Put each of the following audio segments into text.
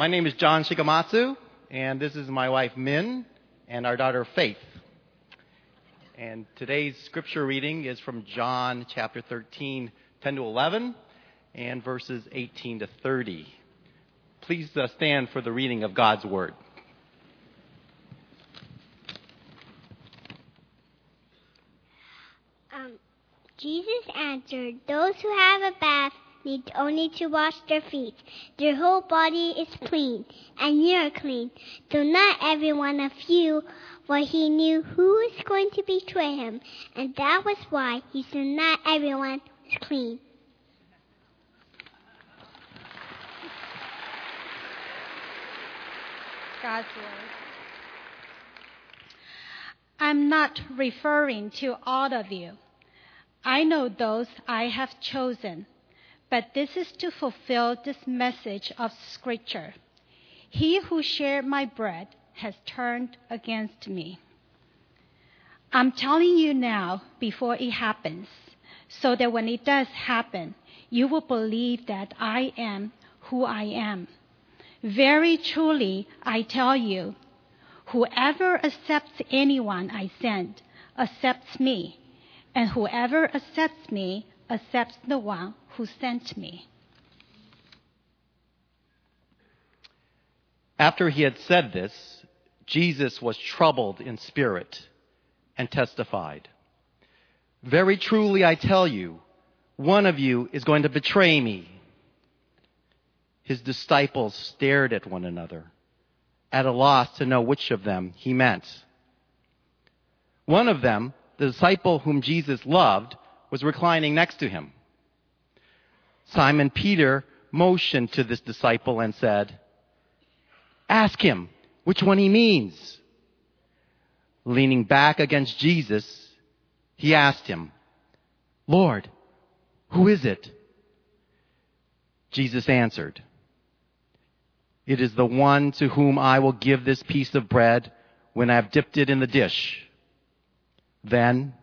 My name is John Shikamatsu, and this is my wife Min and our daughter Faith. And today's scripture reading is from John chapter 13, 10 to 11, and verses 18 to 30. Please uh, stand for the reading of God's Word. Um, Jesus answered, Those who have a bath need only to wash their feet. Their whole body is clean, and you are clean. Though not every one of you, for he knew who was going to betray him, and that was why he said not everyone was clean. God's word. I'm not referring to all of you. I know those I have chosen but this is to fulfill this message of Scripture. He who shared my bread has turned against me. I'm telling you now before it happens, so that when it does happen, you will believe that I am who I am. Very truly, I tell you, whoever accepts anyone I send accepts me, and whoever accepts me accepts the one who sent me. After he had said this, Jesus was troubled in spirit and testified, Very truly I tell you, one of you is going to betray me. His disciples stared at one another, at a loss to know which of them he meant. One of them, the disciple whom Jesus loved, was reclining next to him. Simon Peter motioned to this disciple and said, Ask him which one he means. Leaning back against Jesus, he asked him, Lord, who is it? Jesus answered, It is the one to whom I will give this piece of bread when I have dipped it in the dish. Then,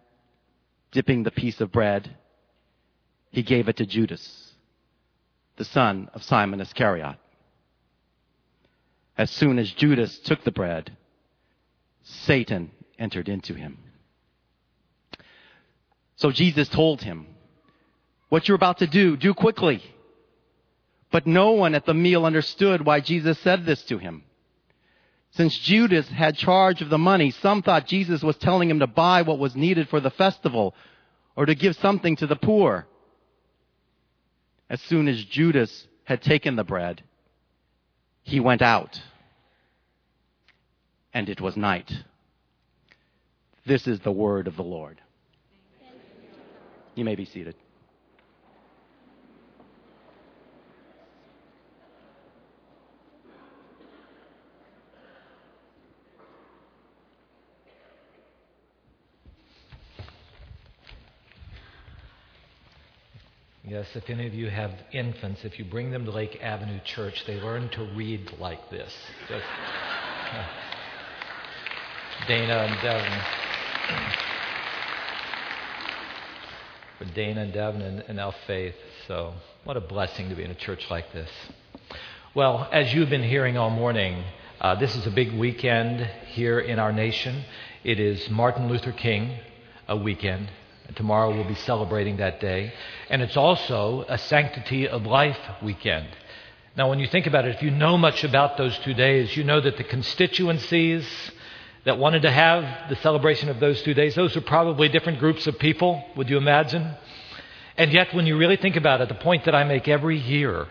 dipping the piece of bread, he gave it to Judas the son of Simon Iscariot. As soon as Judas took the bread, Satan entered into him. So Jesus told him, What you're about to do, do quickly. But no one at the meal understood why Jesus said this to him. Since Judas had charge of the money, some thought Jesus was telling him to buy what was needed for the festival or to give something to the poor. As soon as Judas had taken the bread, he went out, and it was night. This is the word of the Lord. You may be seated. Yes, if any of you have infants, if you bring them to Lake Avenue Church, they learn to read like this. Just, uh, Dana and Devin. For Dana and Devin and, and now Faith. So, what a blessing to be in a church like this. Well, as you've been hearing all morning, uh, this is a big weekend here in our nation. It is Martin Luther King a weekend. Tomorrow we'll be celebrating that day. And it's also a Sanctity of Life weekend. Now, when you think about it, if you know much about those two days, you know that the constituencies that wanted to have the celebration of those two days, those are probably different groups of people, would you imagine? And yet, when you really think about it, the point that I make every year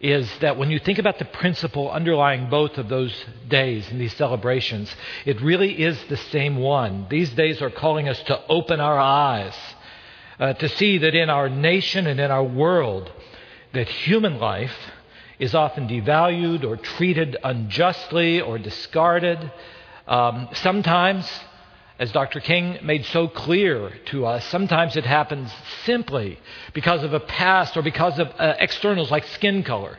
is that when you think about the principle underlying both of those days and these celebrations, it really is the same one. These days are calling us to open our eyes, uh, to see that in our nation and in our world, that human life is often devalued or treated unjustly or discarded. Um, sometimes, as Dr. King made so clear to us, sometimes it happens simply because of a past or because of uh, externals like skin color.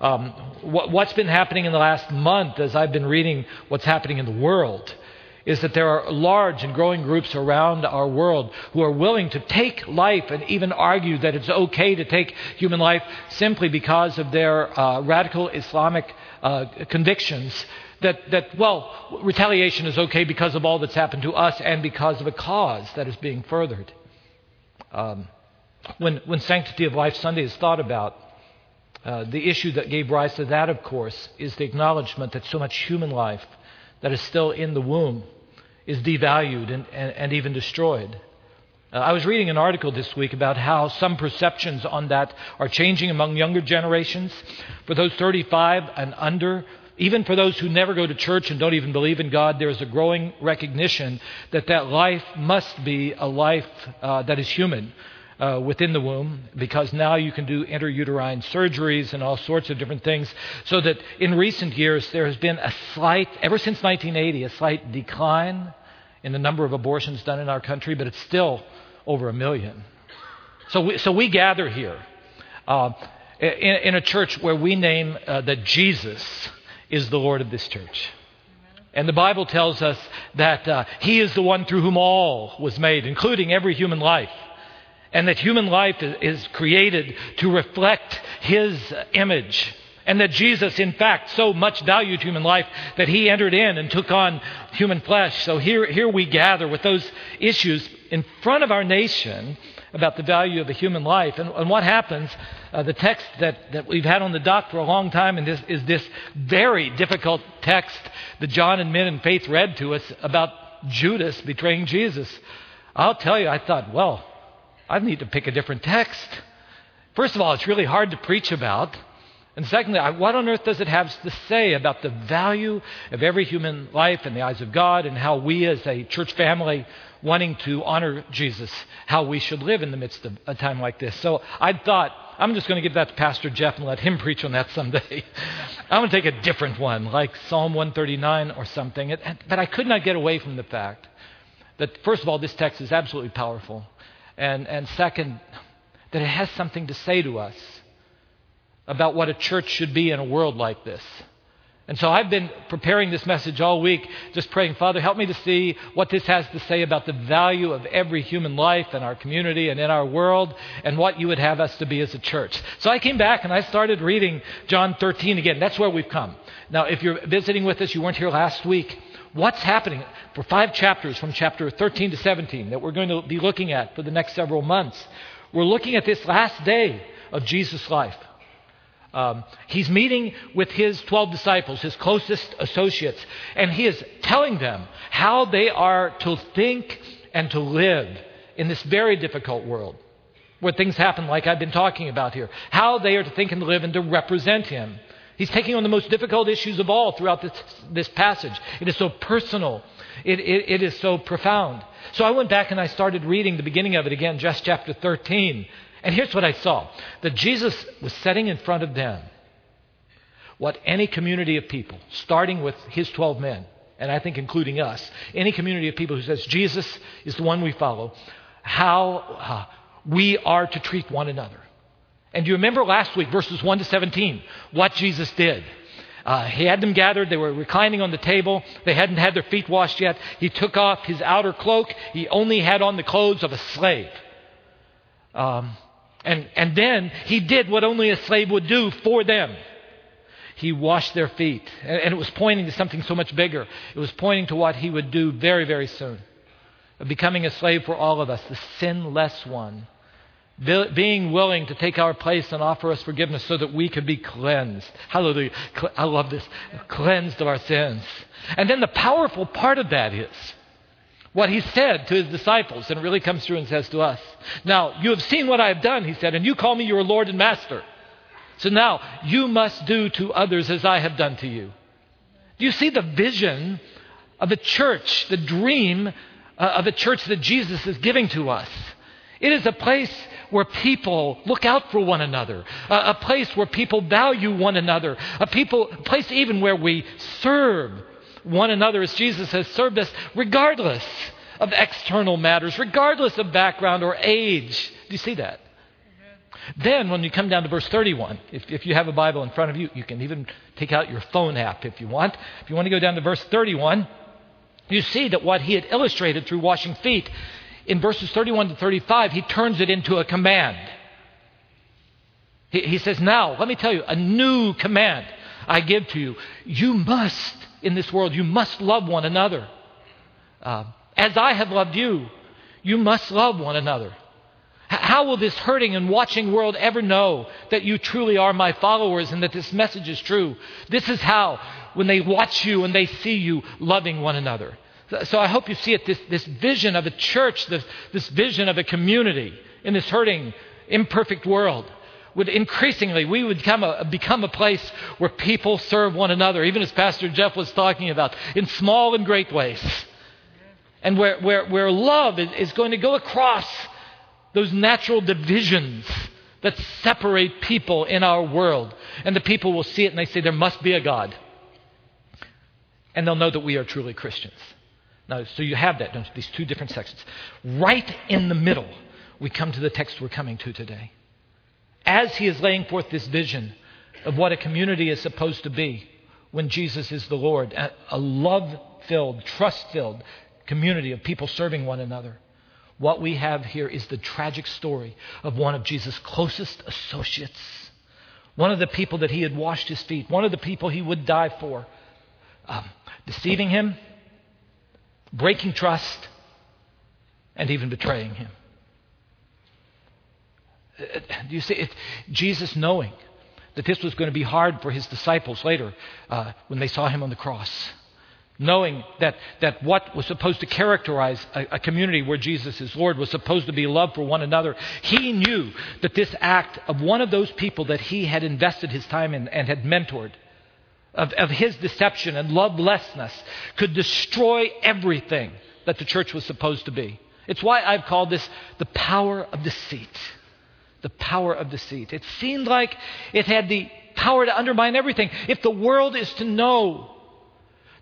Um, what, what's been happening in the last month as I've been reading what's happening in the world is that there are large and growing groups around our world who are willing to take life and even argue that it's okay to take human life simply because of their uh, radical Islamic uh, convictions. That, that, well, retaliation is okay because of all that's happened to us and because of a cause that is being furthered. Um, when, when Sanctity of Life Sunday is thought about, uh, the issue that gave rise to that, of course, is the acknowledgement that so much human life that is still in the womb is devalued and, and, and even destroyed. Uh, I was reading an article this week about how some perceptions on that are changing among younger generations. For those 35 and under, even for those who never go to church and don't even believe in God, there is a growing recognition that that life must be a life uh, that is human, uh, within the womb because now you can do intrauterine surgeries and all sorts of different things. So that in recent years there has been a slight, ever since 1980, a slight decline in the number of abortions done in our country, but it's still over a million. So we, so we gather here uh, in, in, a church where we name uh, that Jesus is the Lord of this church. And the Bible tells us that uh, He is the one through whom all was made, including every human life and that human life is created to reflect His image. And that Jesus, in fact, so much valued human life that he entered in and took on human flesh. So here, here we gather with those issues in front of our nation about the value of a human life. And, and what happens, uh, the text that, that we've had on the dock for a long time and this, is this very difficult text that John and Min and Faith read to us about Judas betraying Jesus. I'll tell you, I thought, well, I need to pick a different text. First of all, it's really hard to preach about. And secondly, what on earth does it have to say about the value of every human life in the eyes of God and how we as a church family wanting to honor Jesus, how we should live in the midst of a time like this? So I thought, I'm just going to give that to Pastor Jeff and let him preach on that someday. I'm going to take a different one, like Psalm 139 or something. But I could not get away from the fact that, first of all, this text is absolutely powerful. And, and second, that it has something to say to us about what a church should be in a world like this. And so I've been preparing this message all week, just praying, Father, help me to see what this has to say about the value of every human life in our community and in our world, and what you would have us to be as a church. So I came back and I started reading John 13 again. That's where we've come. Now, if you're visiting with us, you weren't here last week what's happening for five chapters from chapter 13 to 17 that we're going to be looking at for the next several months. We're looking at this last day of Jesus' life. Um, he's meeting with his 12 disciples, his closest associates, and he is telling them how they are to think and to live in this very difficult world where things happen like I've been talking about here. How they are to think and live and to represent him. He's taking on the most difficult issues of all throughout this, this passage. It is so personal, it, it, it is so profound. So I went back and I started reading the beginning of it again, just chapter 13. And here's what I saw that Jesus was setting in front of them what any community of people, starting with his 12 men, and I think including us, any community of people who says Jesus is the one we follow, how uh, we are to treat one another. And do you remember last week, verses 1 to 17, what Jesus did. Uh, he had them gathered. They were reclining on the table. They hadn't had their feet washed yet. He took off his outer cloak. He only had on the clothes of a slave. Um, and, and then he did what only a slave would do for them. He washed their feet. And, and it was pointing to something so much bigger. It was pointing to what he would do very, very soon. Becoming a slave for all of us, the sinless one being willing to take our place and offer us forgiveness so that we could be cleansed. Hallelujah. I love this. Cleansed of our sins. And then the powerful part of that is what he said to his disciples, and it really comes through and says to us. Now, you have seen what I have done, he said, and you call me your Lord and Master. So now, you must do to others as I have done to you. Do you see the vision of a church, the dream uh, of a church that Jesus is giving to us? It is a place where people look out for one another, a, a place where people value one another, a people, a place even where we serve one another as Jesus has served us, regardless of external matters, regardless of background or age. Do you see that? Then, when you come down to verse 31, if, if you have a Bible in front of you, you can even take out your phone app if you want. If you want to go down to verse 31, You see that what he had illustrated through washing feet, in verses 31 to 35, he turns it into a command. He, he says, Now, let me tell you, a new command I give to you. You must, in this world, you must love one another. Uh, as I have loved you, you must love one another. How will this hurting and watching world ever know that you truly are my followers and that this message is true? This is how, when they watch you and they see you loving one another. So I hope you see it this, this vision of a church, this, this vision of a community in this hurting, imperfect world. Would increasingly, we would become a, become a place where people serve one another, even as Pastor Jeff was talking about, in small and great ways. And where, where, where love is, going to go across those natural divisions that separate people in our world. And the people will see it and they say, There must be a God. And they'll know that we are truly Christians. Now, so you have that, don't you? These two different sections. Right in the middle, we come to the text we're coming to today. As he is laying forth this vision of what a community is supposed to be when Jesus is the Lord, a love filled, trust filled community of people serving one another. What we have here is the tragic story of one of Jesus' closest associates, one of the people that he had washed his feet, one of the people he would die for, um, deceiving him, breaking trust, and even betraying him. Do you see it? Jesus knowing that this was going to be hard for his disciples later uh, when they saw him on the cross knowing that, that what was supposed to characterize a, a, community where Jesus is Lord was supposed to be love for one another, he knew that this act of one of those people that he had invested his time in and had mentored, of, of his deception and lovelessness, could destroy everything that the church was supposed to be. It's why I've called this the power of deceit. The power of deceit. It seemed like it had the power to undermine everything. If the world is to know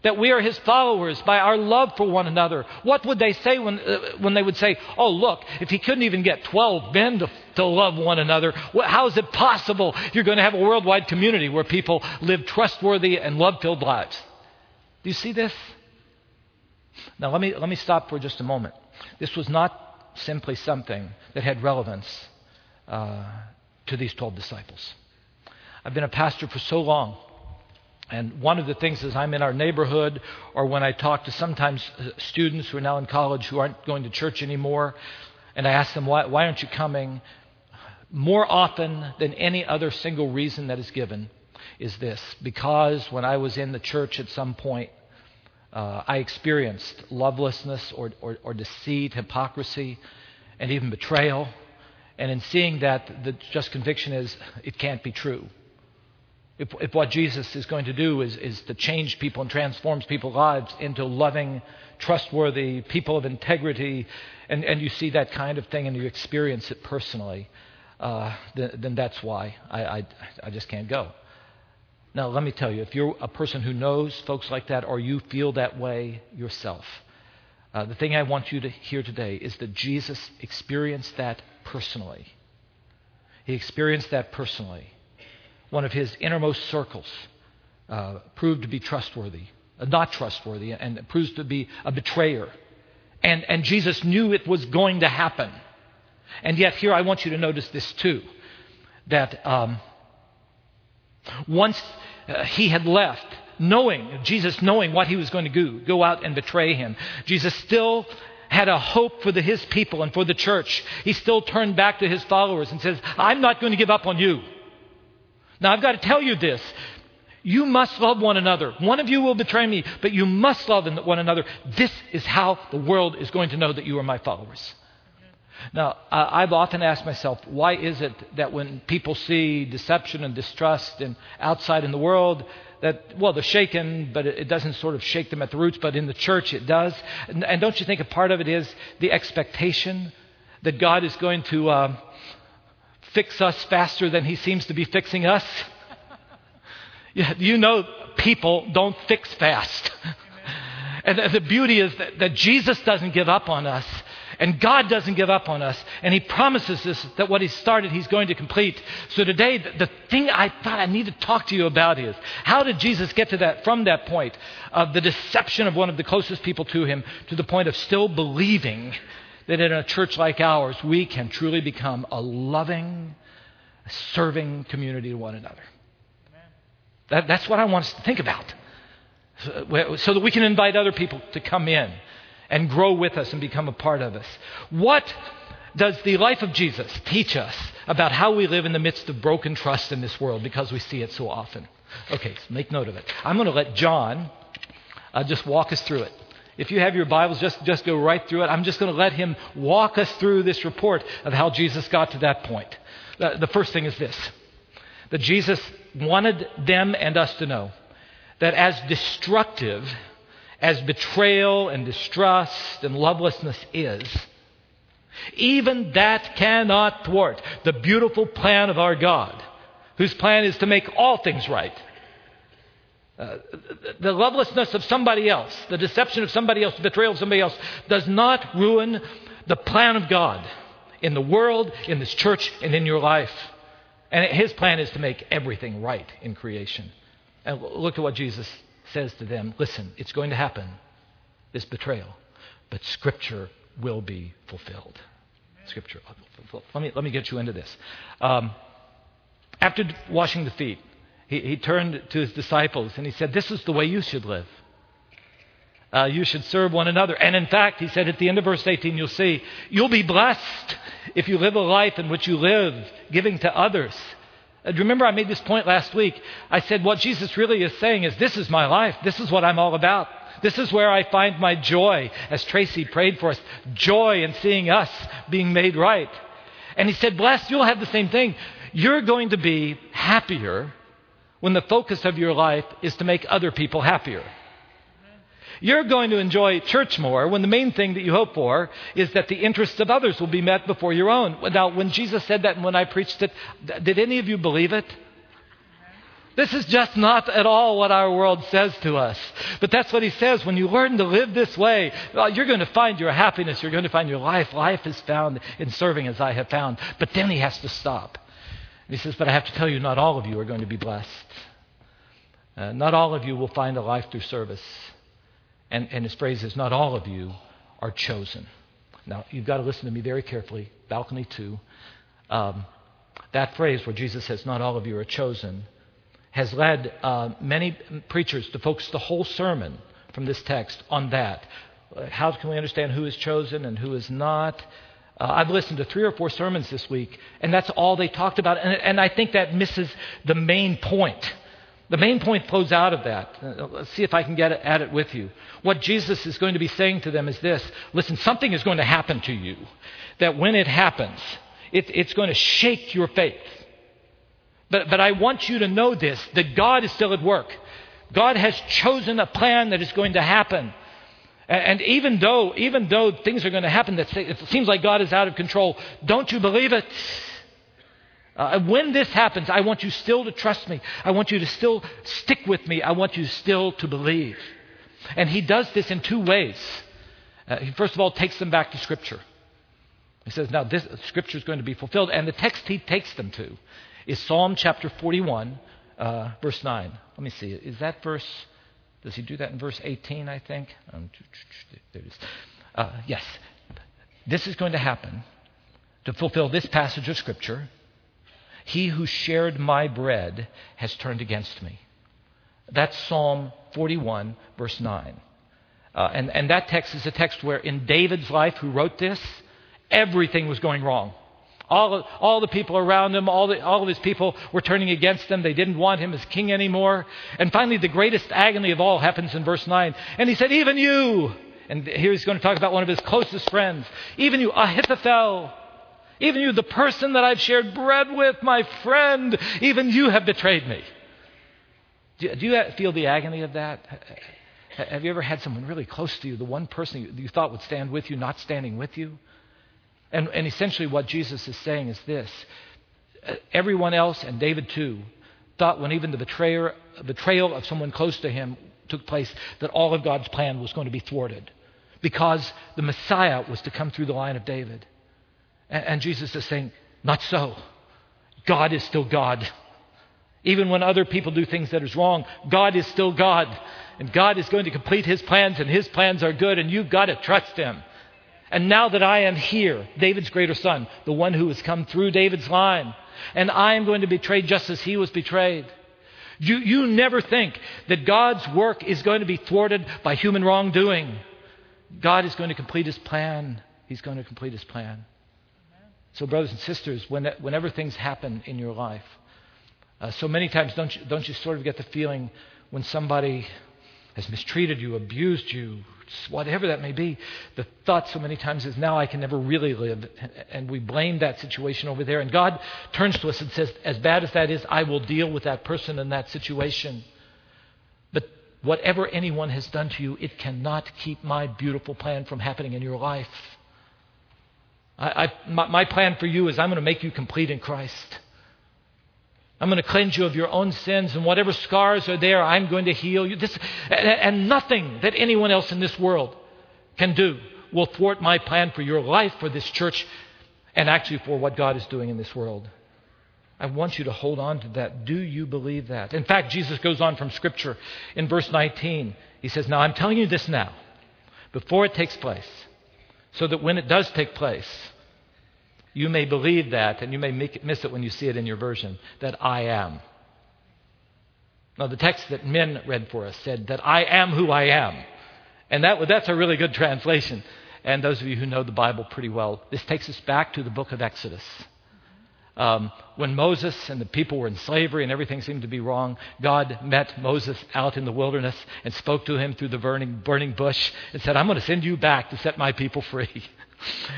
that we are his followers by our love for one another. What would they say when, uh, when they would say, Oh, look, if he couldn't even get 12 men to, to love one another, how is it possible you're going to have a worldwide community where people live trustworthy and love filled lives? Do you see this? Now, let me, let me stop for just a moment. This was not simply something that had relevance uh, to these 12 disciples. I've been a pastor for so long and one of the things is I'm in our neighborhood, or when I talk to sometimes uh, students who are now in college who aren't going to church anymore, and I ask them, why, why aren't you coming? More often than any other single reason that is given is this because when I was in the church at some point, uh, I experienced lovelessness or, or, or deceit, hypocrisy, and even betrayal. And in seeing that, the just conviction is it can't be true. If, if what Jesus is going to do is, is to change people and transforms people's lives into loving, trustworthy people of integrity, and, and you see that kind of thing and you experience it personally, uh, then, then, that's why I, I, I just can't go. Now, let me tell you, if you're a person who knows folks like that or you feel that way yourself, uh, the thing I want you to hear today is that Jesus experienced that personally. He experienced that personally one of his innermost circles uh, proved to be trustworthy, uh, not trustworthy, and proves to be a betrayer. And, and Jesus knew it was going to happen. And yet, here I want you to notice this too that um, once uh, he had left, knowing, Jesus knowing what he was going to do, go out and betray him, Jesus still had a hope for the, his people and for the church. He still turned back to his followers and says, I'm not going to give up on you. Now, I've got to tell you this. You must love one another. One of you will betray me, but you must love one another. This is how the world is going to know that you are my followers. Now, I've often asked myself, why is it that when people see deception and distrust and outside in the world, that, well, they're shaken, but it doesn't sort of shake them at the roots, but in the church it does. And, don't you think a part of it is the expectation that God is going to. Uh, fix us faster than he seems to be fixing us. you know, people don't fix fast. and the beauty is that, that Jesus doesn't give up on us. And God doesn't give up on us. And He promises us that what He started, He's going to complete. So today, the, thing I thought I need to talk to you about is how did Jesus get to that, from that point of the deception of one of the closest people to Him to the point of still believing that in a church like ours, we can truly become a loving, serving community to one another? That, that's what I want us to think about. So that we can invite other people to come in and grow with us and become a part of us. What does the life of Jesus teach us about how we live in the midst of broken trust in this world because we see it so often? Okay, so make note of it. I'm going to let John uh, just walk us through it. If you have your Bibles, just, just go right through it. I'm just going to let him walk us through this report of how Jesus got to that point. The, the first thing is this that Jesus wanted them and us to know that as destructive as betrayal and distrust and lovelessness is, even that cannot thwart the beautiful plan of our God, whose plan is to make all things right. Uh, the lovelessness of somebody else, the deception of somebody else, the betrayal of somebody else, does not ruin the plan of God in the world, in this church, and in your life. And his plan is to make everything right in creation. And look at what Jesus says to them listen, it's going to happen, this betrayal, but Scripture will be fulfilled. Scripture. Let me, let me get you into this. Um, after washing the feet, he, he, turned to his disciples and he said, This is the way you should live. Uh, you should serve one another. And in fact, he said at the end of verse 18, you'll see, you'll be blessed if you live a life in which you live giving to others uh, remember, I made this point last week. I said, what Jesus really is saying is, this is my life. This is what I'm all about. This is where I find my joy, as Tracy prayed for us joy in seeing us being made right. And he said, Blessed, you'll have the same thing. You're going to be happier when the focus of your life is to make other people happier. You're going to enjoy church more when the main thing that you hope for is that the interests of others will be met before your own. Now, when Jesus said that and when I preached it, did any of you believe it? This is just not at all what our world says to us. But that's what he says. When you learn to live this way, well, you're going to find your happiness. You're going to find your life. Life is found in serving as I have found. But then he has to stop. He says, But I have to tell you, not all of you are going to be blessed. Uh, not all of you will find a life through service. And, and his phrase is, Not all of you are chosen. Now, you've got to listen to me very carefully. Balcony 2. Um, that phrase where Jesus says, Not all of you are chosen, has led uh, many preachers to focus the whole sermon from this text on that. How can we understand who is chosen and who is not? Uh, I've listened to three or four sermons this week, and that's all they talked about. And, and I think that misses the main point. The main point flows out of that. Uh, let's see if I can get at it with you. What Jesus is going to be saying to them is this listen, something is going to happen to you that when it happens, it, it's going to shake your faith. But, but I want you to know this that God is still at work. God has chosen a plan that is going to happen. And even though, even though things are going to happen that seems like God is out of control, don't you believe it? Uh, when this happens, I want you still to trust me. I want you to still stick with me. I want you still to believe. And he does this in two ways. Uh, he first of all takes them back to Scripture. He says, Now, this Scripture is going to be fulfilled. And the text he takes them to is Psalm chapter 41, uh, verse 9. Let me see. Is that verse? Does he do that in verse 18, I think? Um, there it is. Uh, yes. This is going to happen to fulfill this passage of Scripture. He who shared my bread has turned against me. That's Psalm 41, verse 9. Uh, and, and that text is a text where in David's life, who wrote this, everything was going wrong. All, all the people around him, all, the, all of his people were turning against him. They didn't want him as king anymore. And finally, the greatest agony of all happens in verse 9. And he said, Even you, and here he's going to talk about one of his closest friends, even you, Ahithophel, even you, the person that I've shared bread with, my friend, even you have betrayed me. Do, do you feel the agony of that? Have you ever had someone really close to you, the one person you, you thought would stand with you, not standing with you? And, and essentially, what Jesus is saying is this everyone else, and David too, thought when even the betrayer, betrayal of someone close to him took place, that all of God's plan was going to be thwarted because the Messiah was to come through the line of David. And, Jesus is saying, Not so. God is still God. Even when other people do things that is wrong, God is still God. And God is going to complete His plans, and His plans are good, and you've got to trust Him. And now that I am here, David's greater son, the one who has come through David's line, and I am going to be betrayed just as he was betrayed. You, you never think that God's work is going to be thwarted by human wrongdoing. God is going to complete his plan. He's going to complete his plan. So, brothers and sisters, when, whenever things happen in your life, uh, so many times don't you, don't you sort of get the feeling when somebody has mistreated you, abused you, whatever that may be, the thought so many times is, now I can never really live. And we blame that situation over there. And God turns to us and says, as bad as that is, I will deal with that person in that situation. But whatever anyone has done to you, it cannot keep my beautiful plan from happening in your life. I, I, my, my plan for you is I'm going to make you complete in Christ. I'm going to cleanse you of your own sins, and whatever scars are there, I'm going to heal you. This, and nothing that anyone else in this world can do will thwart my plan for your life, for this church, and actually for what God is doing in this world. I want you to hold on to that. Do you believe that? In fact, Jesus goes on from Scripture in verse 19. He says, Now I'm telling you this now, before it takes place, so that when it does take place, you may believe that, and you may miss it when you see it in your version, that I am. Now, the text that Min read for us said that I am who I am. And that, that's a really good translation. And those of you who know the Bible pretty well, this takes us back to the book of Exodus. Um, when Moses and the people were in slavery and everything seemed to be wrong, God met Moses out in the wilderness and spoke to him through the burning, burning bush and said, I'm going to send you back to set my people free.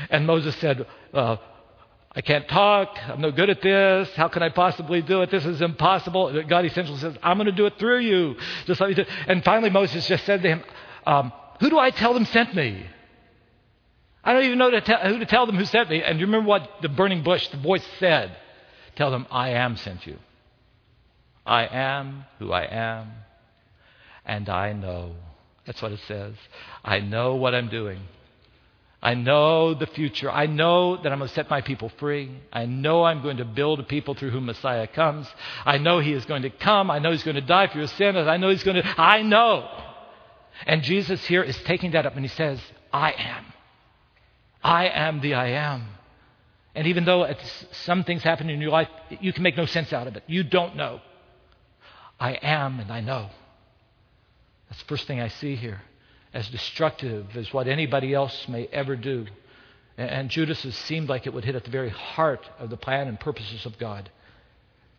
And Moses said, uh, I can't talk. I'm no good at this. How can I possibly do it? This is impossible. God essentially says, I'm going to do it through you. Just like you did. And finally, Moses just said to him, um, Who do I tell them sent me? I don't even know to tell, who to tell them who sent me. And you remember what the burning bush, the voice said? Tell them, I am sent you. I am who I am, and I know. That's what it says. I know what I'm doing. I know the future. I know that I'm going to set my people free. I know I'm going to build a people through whom Messiah comes. I know he is going to come. I know he's going to die for your sins. I know he's going to. I know. And Jesus here is taking that up and he says, I am. I am the I am. And even though some things happen in your life, you can make no sense out of it. You don't know. I am and I know. That's the first thing I see here as destructive as what anybody else may ever do. And Judas seemed like it would hit at the very heart of the plan and purposes of God.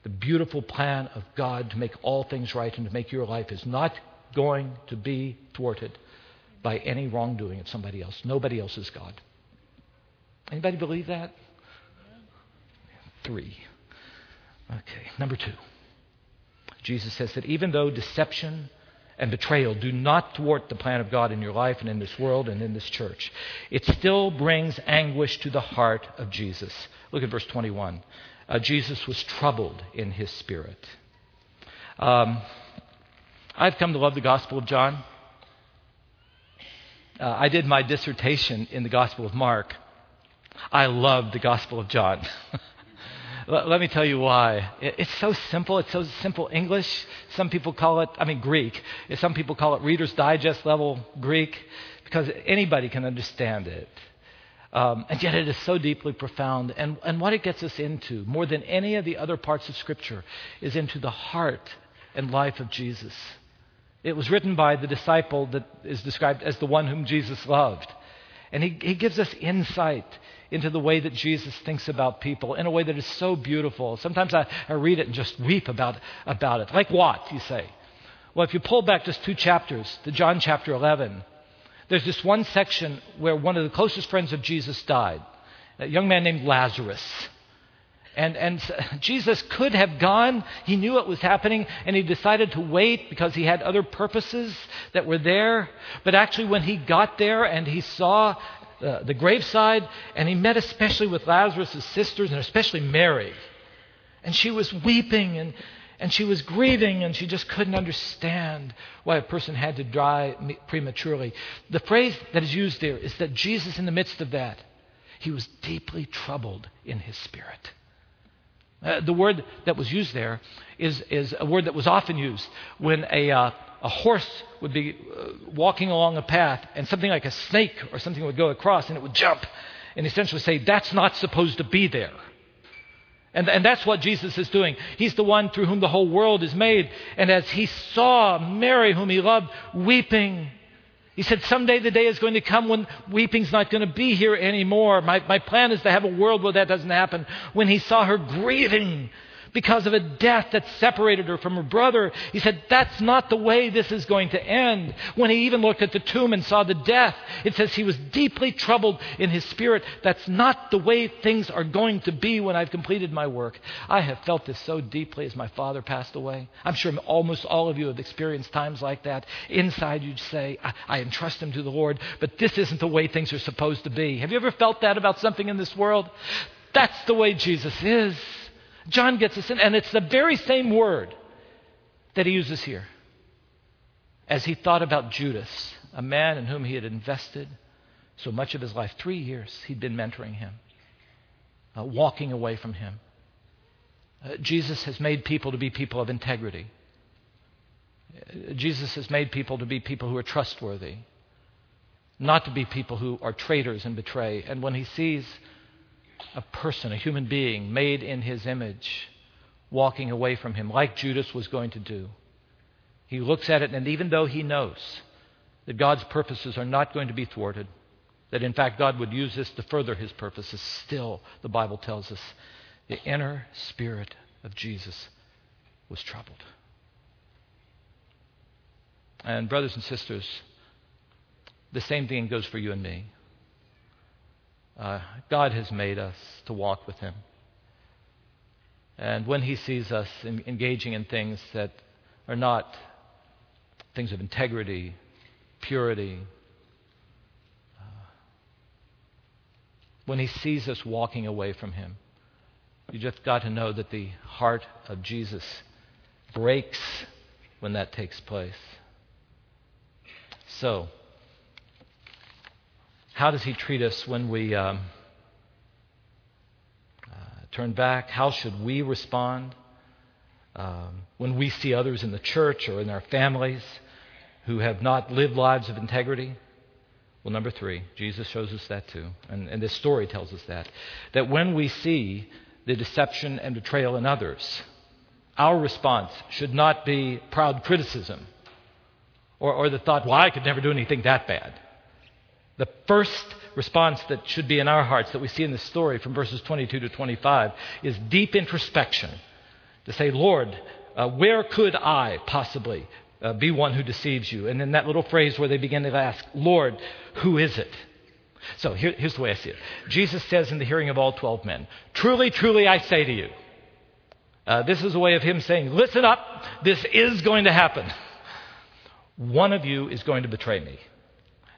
The beautiful plan of God to make all things right and to make your life is not going to be thwarted by any wrongdoing of somebody else. Nobody else is God. Anybody believe that? Three. Okay, number two. Jesus says that even though deception and betrayal do not thwart the plan of God in your life and in this world and in this church. It still brings anguish to the heart of Jesus. Look at verse 21. Uh, Jesus was troubled in his spirit. Um, I've come to love the Gospel of John. Uh, I did my dissertation in the Gospel of Mark. I love the Gospel of John. Let me tell you why. It's so simple. It's so simple English. Some people call it, I mean, Greek. Some people call it Reader's Digest level Greek because anybody can understand it. Um, and yet it is so deeply profound. And, and what it gets us into, more than any of the other parts of Scripture, is into the heart and life of Jesus. It was written by the disciple that is described as the one whom Jesus loved. And he, he gives us insight into the way that Jesus thinks about people in a way that is so beautiful. Sometimes I, I read it and just weep about, about it. Like what, you say? Well, if you pull back just two chapters to John chapter 11, there's this one section where one of the closest friends of Jesus died, a young man named Lazarus. And, and Jesus could have gone. He knew it was happening, and he decided to wait because he had other purposes that were there. But actually, when he got there and he saw uh, the graveside, and he met especially with Lazarus' sisters, and especially Mary. And she was weeping, and, And she was grieving and she just couldn't understand why a person had to die prematurely. The phrase that is used there is that Jesus, in the midst of that, he was deeply troubled in his spirit. Uh, the word that was used there is, is a word that was often used when a, uh, a horse would be uh, walking along a path and something like a snake or something would go across and it would jump and essentially say, That's not supposed to be there. And, and that's what Jesus is doing. He's the one through whom the whole world is made. And as he saw Mary, whom he loved, weeping, he said, Someday the day is going to come when weeping's not going to be here anymore. My, my plan is to have a world where that doesn't happen. When he saw her grieving, because of a death that separated her from her brother. He said, That's not the way this is going to end. When he even looked at the tomb and saw the death, it says he was deeply troubled in his spirit. That's not the way things are going to be when I've completed my work. I have felt this so deeply as my father passed away. I'm sure almost all of you have experienced times like that. Inside, you'd say, I, I entrust him to the Lord, but this isn't the way things are supposed to be. Have you ever felt that about something in this world? That's the way Jesus is. John gets this in, and it's the very same word that he uses here. As he thought about Judas, a man in whom he had invested so much of his life, three years he'd been mentoring him, uh, walking away from him. Uh, Jesus has made people to be people of integrity. Uh, Jesus has made people to be people who are trustworthy, not to be people who are traitors and betray. And when he sees a person, a human being made in his image, walking away from him, like Judas was going to do. He looks at it, and even though he knows that God's purposes are not going to be thwarted, that in fact God would use this to further his purposes, still, the Bible tells us, the inner spirit of Jesus was troubled. And, brothers and sisters, the same thing goes for you and me. Uh, God has made us to walk with Him. And when He sees us in, engaging in things that are not things of integrity, purity, uh, when He sees us walking away from Him, you just got to know that the heart of Jesus breaks when that takes place. So, how does He treat us when we um, uh, turn back? How should we respond um, when we see others in the church or in our families who have not lived lives of integrity? Well, number three, Jesus shows us that too. And, and this story tells us that. That when we see the deception and betrayal in others, our response should not be proud criticism or, or the thought, well, I could never do anything that bad. The first response that should be in our hearts that we see in this story from verses 22 to 25 is deep introspection. To say, Lord, uh, where could I possibly uh, be one who deceives you? And then that little phrase where they begin to ask, Lord, who is it? So here, here's the way I see it Jesus says in the hearing of all 12 men, Truly, truly, I say to you. Uh, this is a way of him saying, Listen up, this is going to happen. One of you is going to betray me.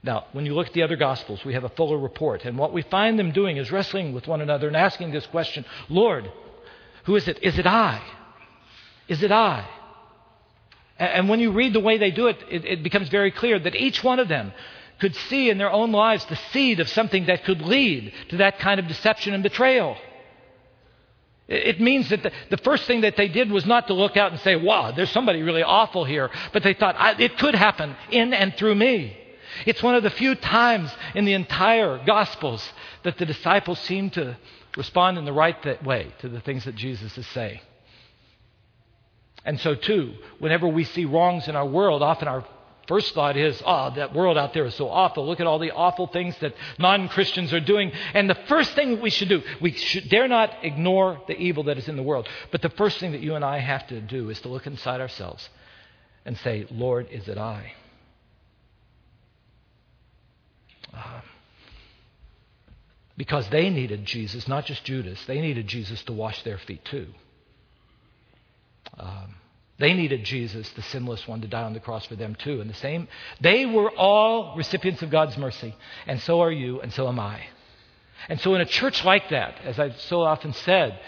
Now, when you look at the other Gospels, we have a fuller report. And what we find them doing is wrestling with one another and asking this question Lord, who is it? Is it I? Is it I? And when you read the way they do it, it, it becomes very clear that each one of them could see in their own lives the seed of something that could lead to that kind of deception and betrayal. It means that the, the, first thing that they did was not to look out and say, wow, there's somebody really awful here. But they thought, it could happen in and through me. It's one of the few times in the entire Gospels that the disciples seem to respond in the right way to the things that Jesus is saying. And so, too, whenever we see wrongs in our world, often our first thought is, oh, that world out there is so awful. Look at all the awful things that non Christians are doing. And the first thing we should do, we should dare not ignore the evil that is in the world. But the first thing that you and I have to do is to look inside ourselves and say, Lord, is it I? Because they needed Jesus, not just Judas, they needed Jesus to wash their feet too. Um, they needed Jesus, the sinless one, to die on the cross for them too. And the same, they were all recipients of God's mercy, and so are you, and so am I. And so, in a church like that, as I've so often said,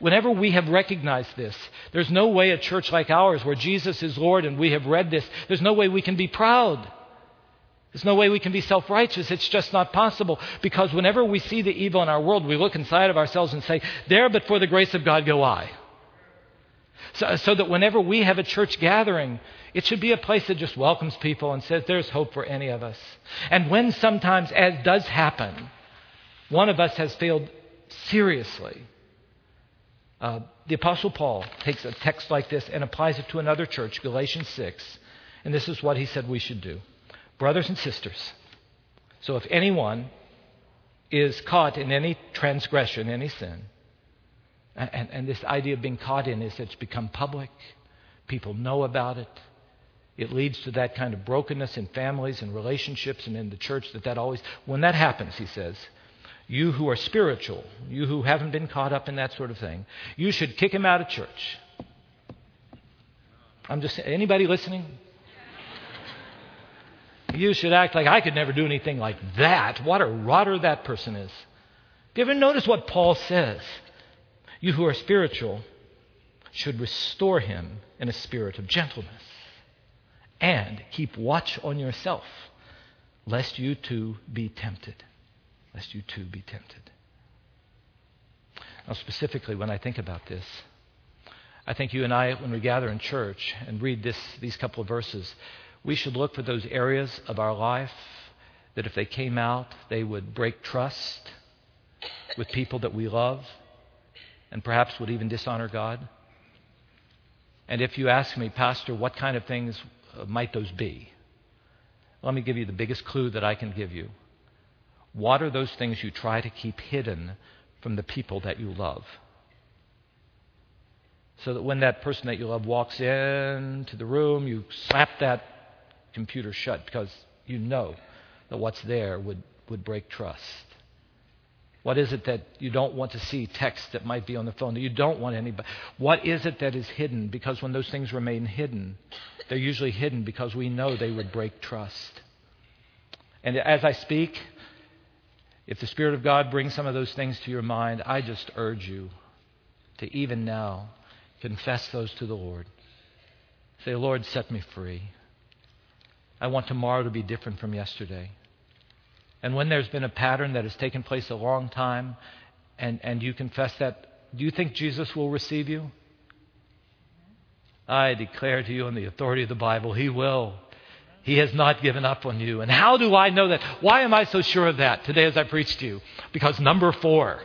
whenever we have recognized this, there's no way a church like ours, where Jesus is Lord and we have read this, there's no way we can be proud. There's no way we can be self righteous. It's just not possible. Because whenever we see the evil in our world, we look inside of ourselves and say, There, but for the grace of God, go I. So, so, that whenever we have a church gathering, it should be a place that just welcomes people and says, There's hope for any of us. And when sometimes, as does happen, one of us has failed seriously, uh, the Apostle Paul takes a text like this and applies it to another church, Galatians 6, and this is what he said we should do. Brothers and sisters, so if anyone is caught in any transgression, any sin, and, and, this idea of being caught in is it's become public, people know about it. It leads to that kind of brokenness in families and relationships and in the church that that always, when that happens, he says, you who are spiritual, you who haven't been caught up in that sort of thing, you should kick him out of church. I'm just, anybody listening? You should act like I could never do anything like that. What a rotter that person is. Do you ever notice what Paul says? You who are spiritual should restore him in a spirit of gentleness. And keep watch on yourself, lest you too be tempted. Lest you too be tempted. Now, specifically, when I think about this, I think you and I, when we gather in church and read this, these couple of verses, we should look for those areas of our life that if they came out, they would break trust with people that we love and perhaps would even dishonor God. And if you ask me, Pastor, what kind of things uh, might those be? Let me give you the biggest clue that I can give you. What are those things you try to keep hidden from the people that you love? So that when that person that you love walks into the room, you slap that computer shut because you know that what's there would, would break trust. What is it that you don't want to see text that might be on the phone that you don't want anybody? What is it that is hidden? Because when those things remain hidden, they're usually hidden because we know they would break trust. And as I speak, if the Spirit of God brings some of those things to your mind, I just urge you to even now confess those to the Lord. Say, Lord, set me free. I want tomorrow to be different from yesterday. And when there's been a pattern that has taken place a long time and, and you confess that, do you think Jesus will receive you? I declare to you on the authority of the Bible, He will. He has not given up on you. And how do I know that? Why am I so sure of that today as I preach to you? Because number four,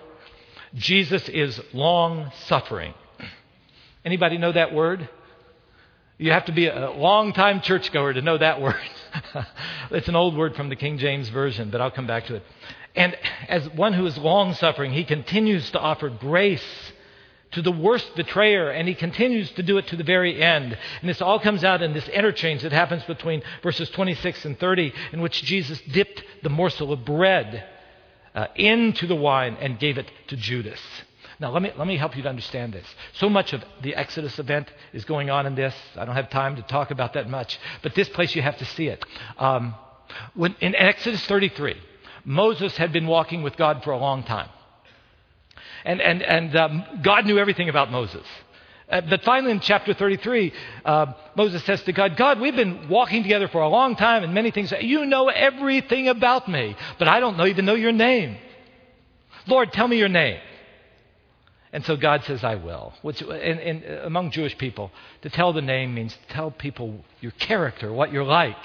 Jesus is long suffering. Anybody know that word? You have to be a long-time churchgoer to know that word. it's an old word from the King James Version, but I'll come back to it. And as one who is long suffering, he continues to offer grace to the worst betrayer, and he continues to do it to the very end. And this all comes out in this interchange that happens between verses 26 and 30, in which Jesus dipped the morsel of bread uh, into the wine and gave it to Judas. Now, let me, let me help you to understand this. So much of the Exodus event is going on in this. I don't have time to talk about that much, but this place you have to see it. Um, when, in Exodus 33, Moses had been walking with God for a long time. And, and, and um, God knew everything about Moses. Uh, but finally, in chapter 33, uh, Moses says to God, God, we've been walking together for a long time and many things. You know everything about me, but I don't know, even know your name. Lord, tell me your name. And so God says, I will. Which, in, in, among Jewish people, to tell the name means to tell people your character, what you're like.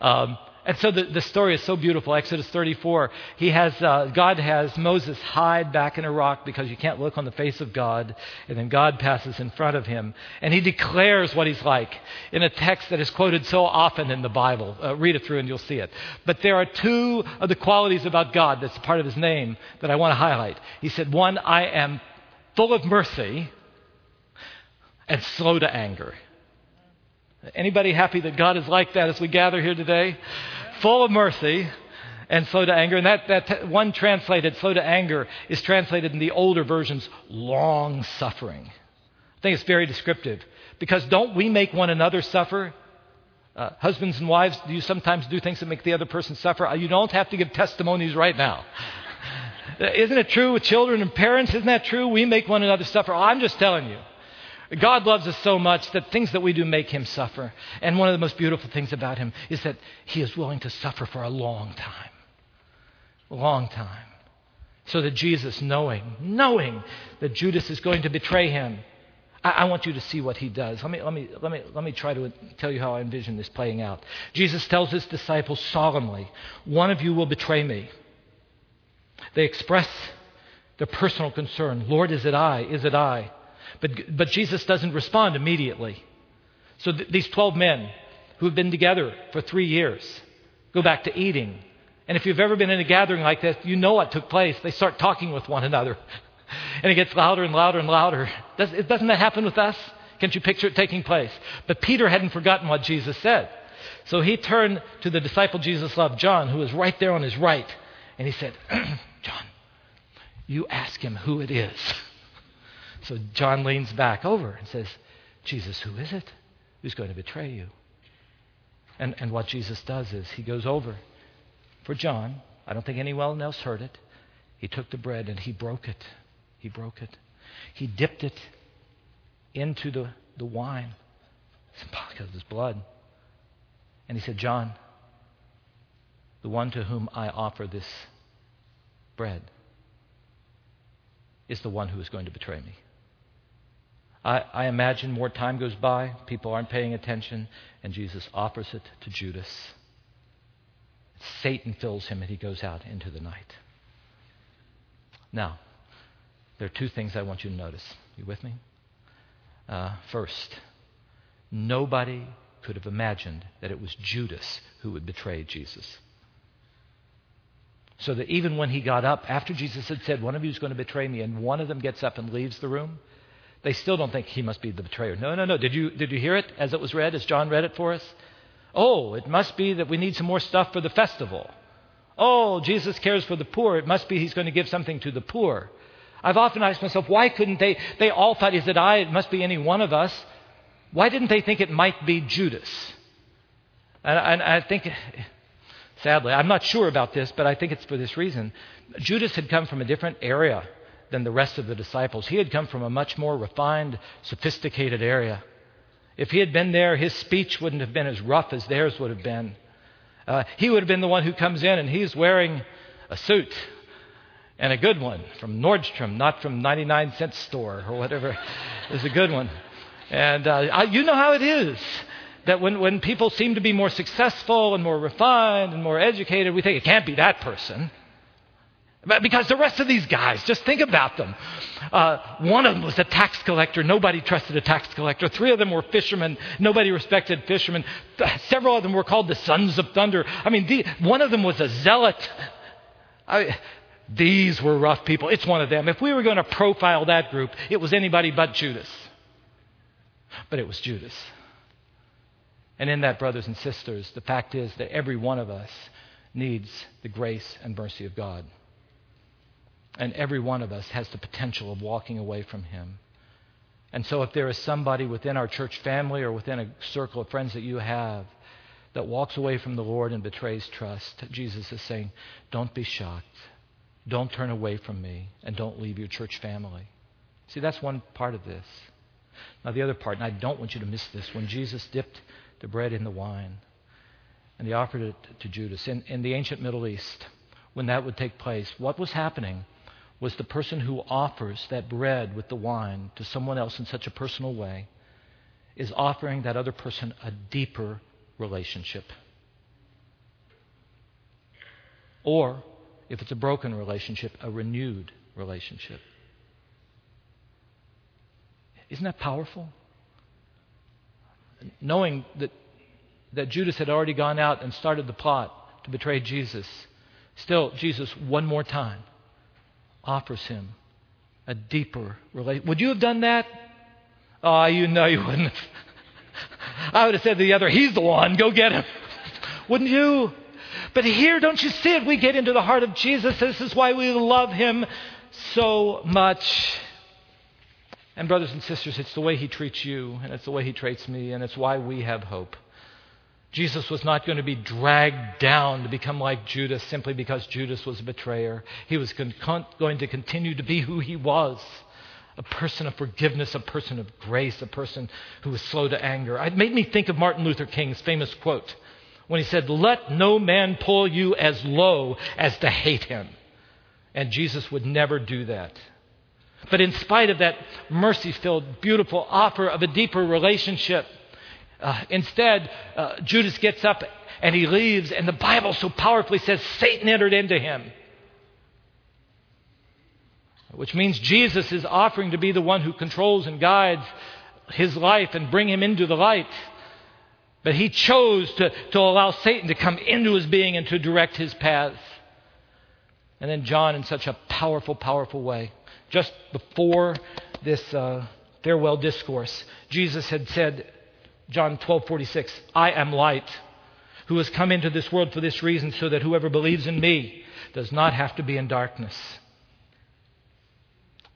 Um, and so the, the story is so beautiful. Exodus 34, he has, uh, God has Moses hide back in a rock because you can't look on the face of God. And then God passes in front of him. And he declares what he's like in a text that is quoted so often in the Bible. Uh, read it through and you'll see it. But there are two of the qualities about God that's part of his name that I want to highlight. He said, One, I am full of mercy, and slow to anger. Anybody happy that God is like that as we gather here today? Full of mercy and slow to anger. And that, that one translated, slow to anger, is translated in the older versions, long suffering. I think it's very descriptive. Because don't we make one another suffer? Uh, husbands and wives, do you sometimes do things that make the other person suffer? You don't have to give testimonies right now. Isn't it true with children and parents? Isn't that true? We make one another suffer. Oh, I'm just telling you. God loves us so much that things that we do make him suffer. And one of the most beautiful things about him is that he is willing to suffer for a long time. A long time. So that Jesus, knowing, knowing that Judas is going to betray him, I, I want you to see what he does. Let me, let, me, let, me, let me try to tell you how I envision this playing out. Jesus tells his disciples solemnly, One of you will betray me. They express their personal concern Lord, is it I? Is it I? But, but Jesus doesn't respond immediately. So th- these 12 men who have been together for three years go back to eating. And if you've ever been in a gathering like this, you know what took place. They start talking with one another. And it gets louder and louder and louder. Does, doesn't that happen with us? Can't you picture it taking place? But Peter hadn't forgotten what Jesus said. So he turned to the disciple Jesus loved, John, who was right there on his right. And he said, you ask him who it is. So John leans back over and says, Jesus, who is it who's going to betray you? And, and what Jesus does is he goes over for John. I don't think anyone else heard it. He took the bread and he broke it. He broke it. He dipped it into the, the wine, symbolic of his blood. And he said, John, the one to whom I offer this bread is the one who is going to betray me. I, I, imagine more time goes by, people aren't paying attention, and Jesus offers it to Judas. Satan fills him, and he goes out into the night. Now, there are two things I want you to notice. You with me? Uh, first, nobody could have imagined that it was Judas who would betray Jesus. So that even when he got up, after Jesus had said, One of you is going to betray me, and one of them gets up and leaves the room, they still don't think he must be the betrayer. No, no, no. Did you, did you hear it as it was read, as John read it for us? Oh, it must be that we need some more stuff for the festival. Oh, Jesus cares for the poor. It must be he's going to give something to the poor. I've often asked myself, why couldn't they? They all thought, is it I? It must be any one of us. Why didn't they think it might be Judas? And, and I think, sadly, I'm not sure about this, but I think it's for this reason. Judas had come from a different area than the rest of the disciples. He had come from a much more refined, sophisticated area. If he had been there, his speech wouldn't have been as rough as theirs would have been. Uh, he would have been the one who comes in and he's wearing a suit and a good one from Nordstrom, not from 99 cent store or whatever is a good one. And uh, I, you know how it is that when, when people seem to be more successful and more refined and more educated, we think it can't be that person. Because the rest of these guys, just think about them. Uh, one of them was a tax collector. Nobody trusted a tax collector. Three of them were fishermen. Nobody respected fishermen. Several of them were called the sons of thunder. I mean, the, one of them was a zealot. I, these were rough people. It's one of them. If we were going to profile that group, it was anybody but Judas. But it was Judas. And in that, brothers and sisters, the fact is that every one of us needs the grace and mercy of God. And every one of us has the potential of walking away from Him. And so, if there is somebody within our church family or within a circle of friends that you have that walks away from the Lord and betrays trust, Jesus is saying, Don't be shocked. Don't turn away from me, and don't leave your church family. See, that's one part of this. Now, the other part, and I don't want you to miss this, when Jesus dipped the bread and the wine and he offered it to Judas in, in the ancient Middle East, when that would take place, what was happening was the person who offers that bread with the wine to someone else in such a personal way is offering that other person a deeper relationship. Or, if it's a broken relationship, a renewed relationship. Isn't that powerful? Knowing that, that Judas had already gone out and started the plot to betray Jesus, still, Jesus, one more time, offers him a deeper relationship. Would you have done that? Oh, you know you wouldn't have. I would have said to the other, He's the one, go get him. Wouldn't you? But here, don't you see it? We get into the heart of Jesus. This is why we love him so much. And, brothers and sisters, it's the way he treats you, and it's the way he treats me, and it's why we have hope. Jesus was not going to be dragged down to become like Judas simply because Judas was a betrayer. He was con- going to continue to be who he was a person of forgiveness, a person of grace, a person who was slow to anger. It made me think of Martin Luther King's famous quote when he said, Let no man pull you as low as to hate him. And Jesus would never do that. But in spite of that mercy filled, beautiful offer of a deeper relationship, uh, instead, uh, Judas gets up and he leaves, and the Bible so powerfully says Satan entered into him. Which means Jesus is offering to be the one who controls and guides his life and bring him into the light. But he chose to, to allow Satan to come into his being and to direct his paths. And then John, in such a powerful, powerful way, just before this uh, farewell discourse, Jesus had said, John 12:46, I am light, who has come into this world for this reason, so that whoever believes in me does not have to be in darkness.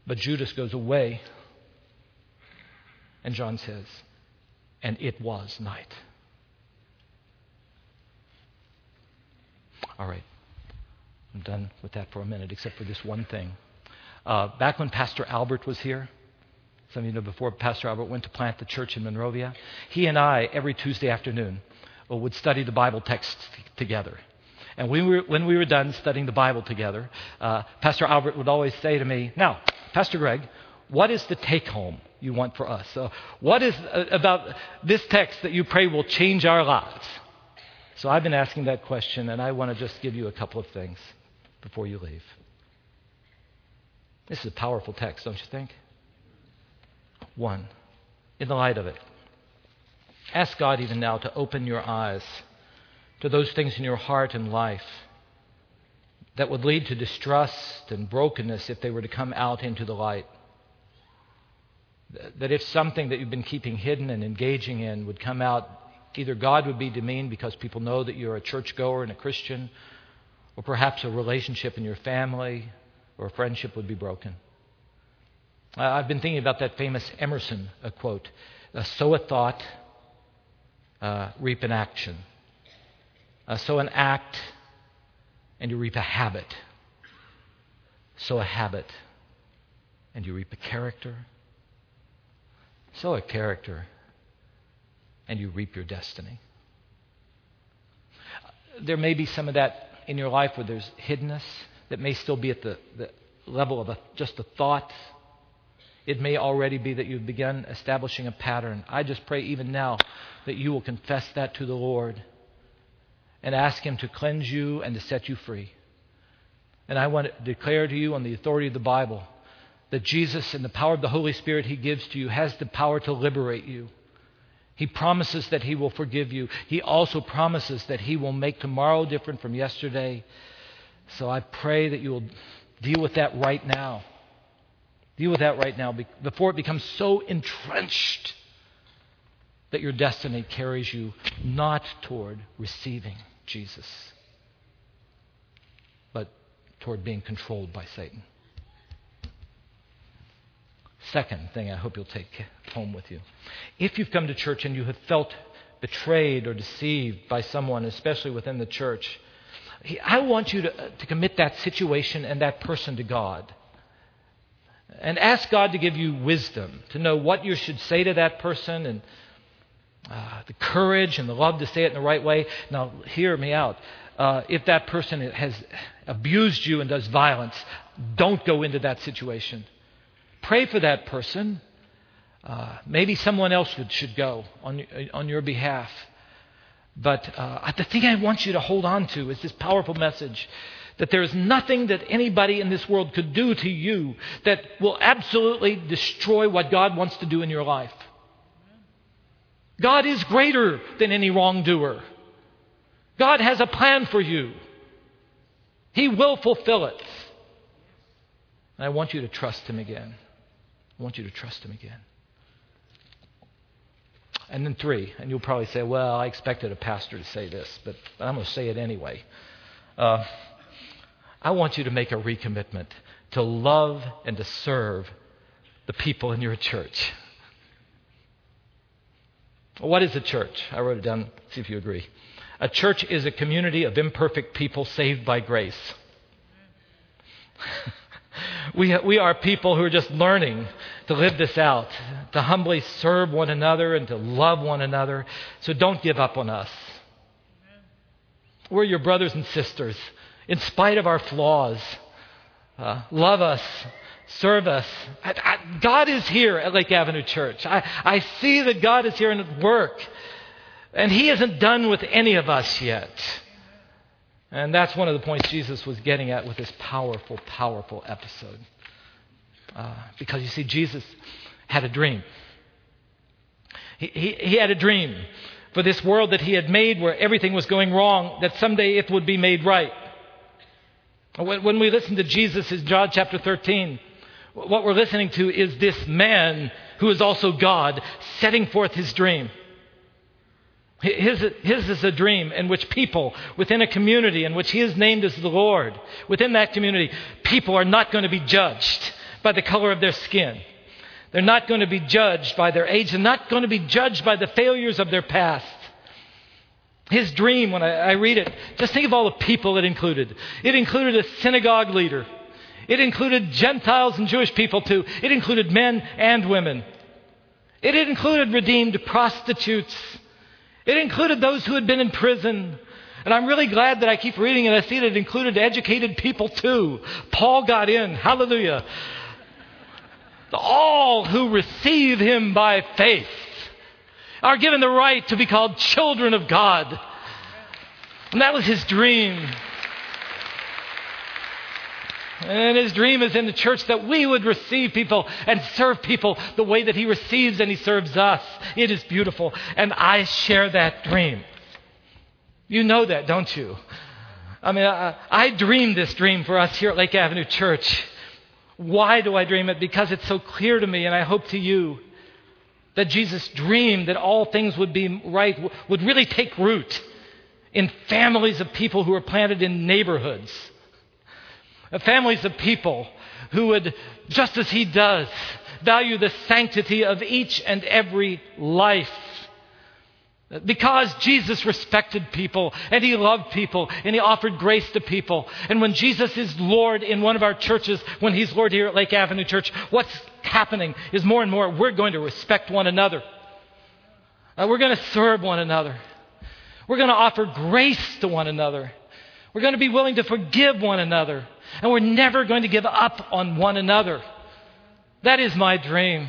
But Judas goes away, and John says, and it was night. All right, I'm done with that for a minute, except for this one thing. Uh, back when Pastor Albert was here, some of you know before Pastor Albert went to plant the church in Monrovia, he and I, every Tuesday afternoon, uh, would study the Bible text together. And when we were, when we were done studying the Bible together, uh, Pastor Albert would always say to me, Now, Pastor Greg, what is the take home you want for us? So, what is uh, about this text that you pray will change our lives? So, I've been asking that question, and I want to just give you a couple of things before you leave. This is a powerful text, don't you think? One, in the light of it, ask God even now to open your eyes to those things in your heart and life that would lead to distrust and brokenness if they were to come out into the light. That if something that you've been keeping hidden and engaging in would come out, either God would be demeaned because people know that you're a churchgoer and a Christian, or perhaps a relationship in your family or a friendship would be broken. I've been thinking about that famous Emerson quote uh, sow a thought, uh, reap an action. Uh, sow an act, and you reap a habit. Sow a habit, and you reap a character. Sow a character, and you reap your destiny. There may be some of that in your life where there's hiddenness that may still be at the, the level of a, just a thought it may already be that you've begun establishing a pattern. I just pray even now that you will confess that to the Lord and ask Him to cleanse you and to set you free. And I want to declare to you on the authority of the Bible that Jesus and the power of the Holy Spirit He gives to you has the power to liberate you. He promises that He will forgive you. He also promises that He will make tomorrow different from yesterday. So I pray that you will deal with that right now. Deal with that right now before it becomes so entrenched that your destiny carries you not toward receiving Jesus, but toward being controlled by Satan. Second thing I hope you'll take home with you. If you've come to church and you have felt betrayed or deceived by someone, especially within the church, I want you to, to commit that situation and that person to God. And ask God to give you wisdom to know what you should say to that person and uh, the courage and the love to say it in the right way. Now, hear me out. Uh, if that person has abused you and does violence, don't go into that situation. Pray for that person. Uh, maybe someone else would, should go on, on your behalf. But uh, the thing I want you to hold on to is this powerful message that there is nothing that anybody in this world could do to you that will absolutely destroy what God wants to do in your life. God is greater than any wrongdoer. God has a plan for you. He will fulfill it. And I want you to trust Him again. I want you to trust Him again. And then three, and you'll probably say, well, I expected a pastor to say this, but I'm going to say it anyway. Uh, I want you to make a recommitment to love and to serve the people in your church. What is a church? I wrote it down, see if you agree. A church is a community of imperfect people saved by grace. we, we are people who are just learning to live this out, to humbly serve one another and to love one another. So don't give up on us. We're your brothers and sisters, in spite of our flaws. Uh, love us, serve us. I, I, God is here at Lake Avenue Church. I, I see that God is here and at work. And He isn't done with any of us yet. And that's one of the points Jesus was getting at with this powerful, powerful episode. Uh, because you see, Jesus had a dream. He, he, he had a dream for this world that he had made where everything was going wrong, that someday it would be made right. When, when we listen to Jesus in John chapter 13, what we're listening to is this man who is also God setting forth his dream. His, his, is a dream in which people within a community in which he is named as the Lord, within that community, people are not going to be judged by the color of their skin. They're not going to be judged by their age. They're not going to be judged by the failures of their past. His dream, when I, I read it, just think of all the people it included. It included a synagogue leader. It included Gentiles and Jewish people too. It included men and women. It included redeemed prostitutes it included those who had been in prison. And I'm really glad that I keep reading and I see that it included educated people too. Paul got in. Hallelujah. All who receive him by faith are given the right to be called children of God. And that was his dream. And his dream is in the church that we would receive people and serve people the way that he receives and he serves us. It is beautiful. And I share that dream. You know that, don't you? I mean, I, I dream this dream for us here at Lake Avenue Church. Why do I dream it? Because it's so clear to me, and I hope to you, that Jesus' dreamed that all things would be right would really take root in families of people who are planted in neighborhoods families of people who would, just as he does, value the sanctity of each and every life. Because Jesus respected people and he loved people and he offered grace to people. And when Jesus is Lord in one of our churches, when he's Lord here at Lake Avenue Church, what's happening is more and more we're going to respect one another. Uh, we're going to serve one another. We're going to offer grace to one another. We're going to be willing to forgive one another. And we're never going to give up on one another. That is my dream.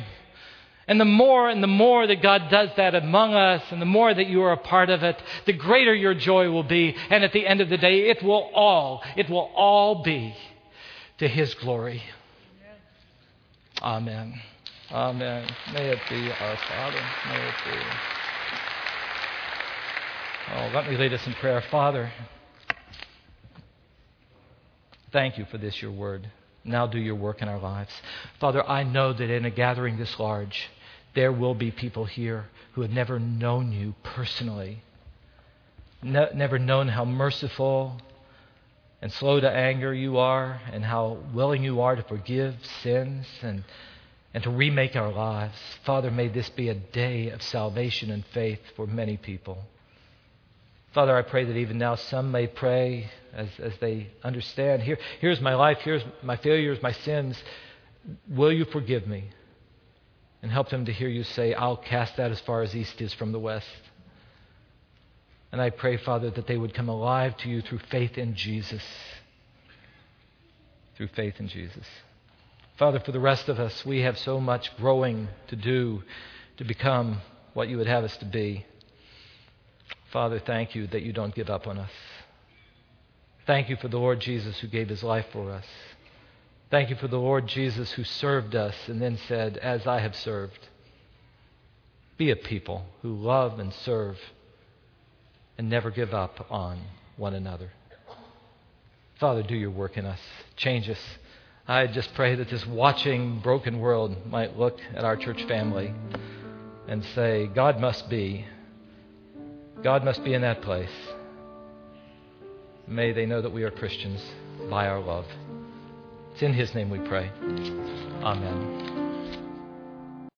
And the more and the more that God does that among us, and the more that you are a part of it, the greater your joy will be. And at the end of the day, it will all, it will all be to His glory. Amen. Amen. May it be our Father. May it be. Oh, let me lead us in prayer. Father, Thank you for this, your word. Now do your work in our lives. Father, I know that in a gathering this large, there will be people here who have never known you personally, ne- never known how merciful and slow to anger you are, and how willing you are to forgive sins and, and to remake our lives. Father, may this be a day of salvation and faith for many people. Father, I pray that even now some may pray as, as they understand here, here's my life, here's my failures, my sins. Will you forgive me? And help them to hear you say, I'll cast that as far as east is from the west. And I pray, Father, that they would come alive to you through faith in Jesus. Through faith in Jesus. Father, for the rest of us, we have so much growing to do to become what you would have us to be. Father, thank you that you don't give up on us. Thank you for the Lord Jesus who gave his life for us. Thank you for the Lord Jesus who served us and then said, As I have served. Be a people who love and serve and never give up on one another. Father, do your work in us. Change us. I just pray that this watching, broken world might look at our church family and say, God must be. God must be in that place. May they know that we are Christians by our love. It's in His name we pray. Amen.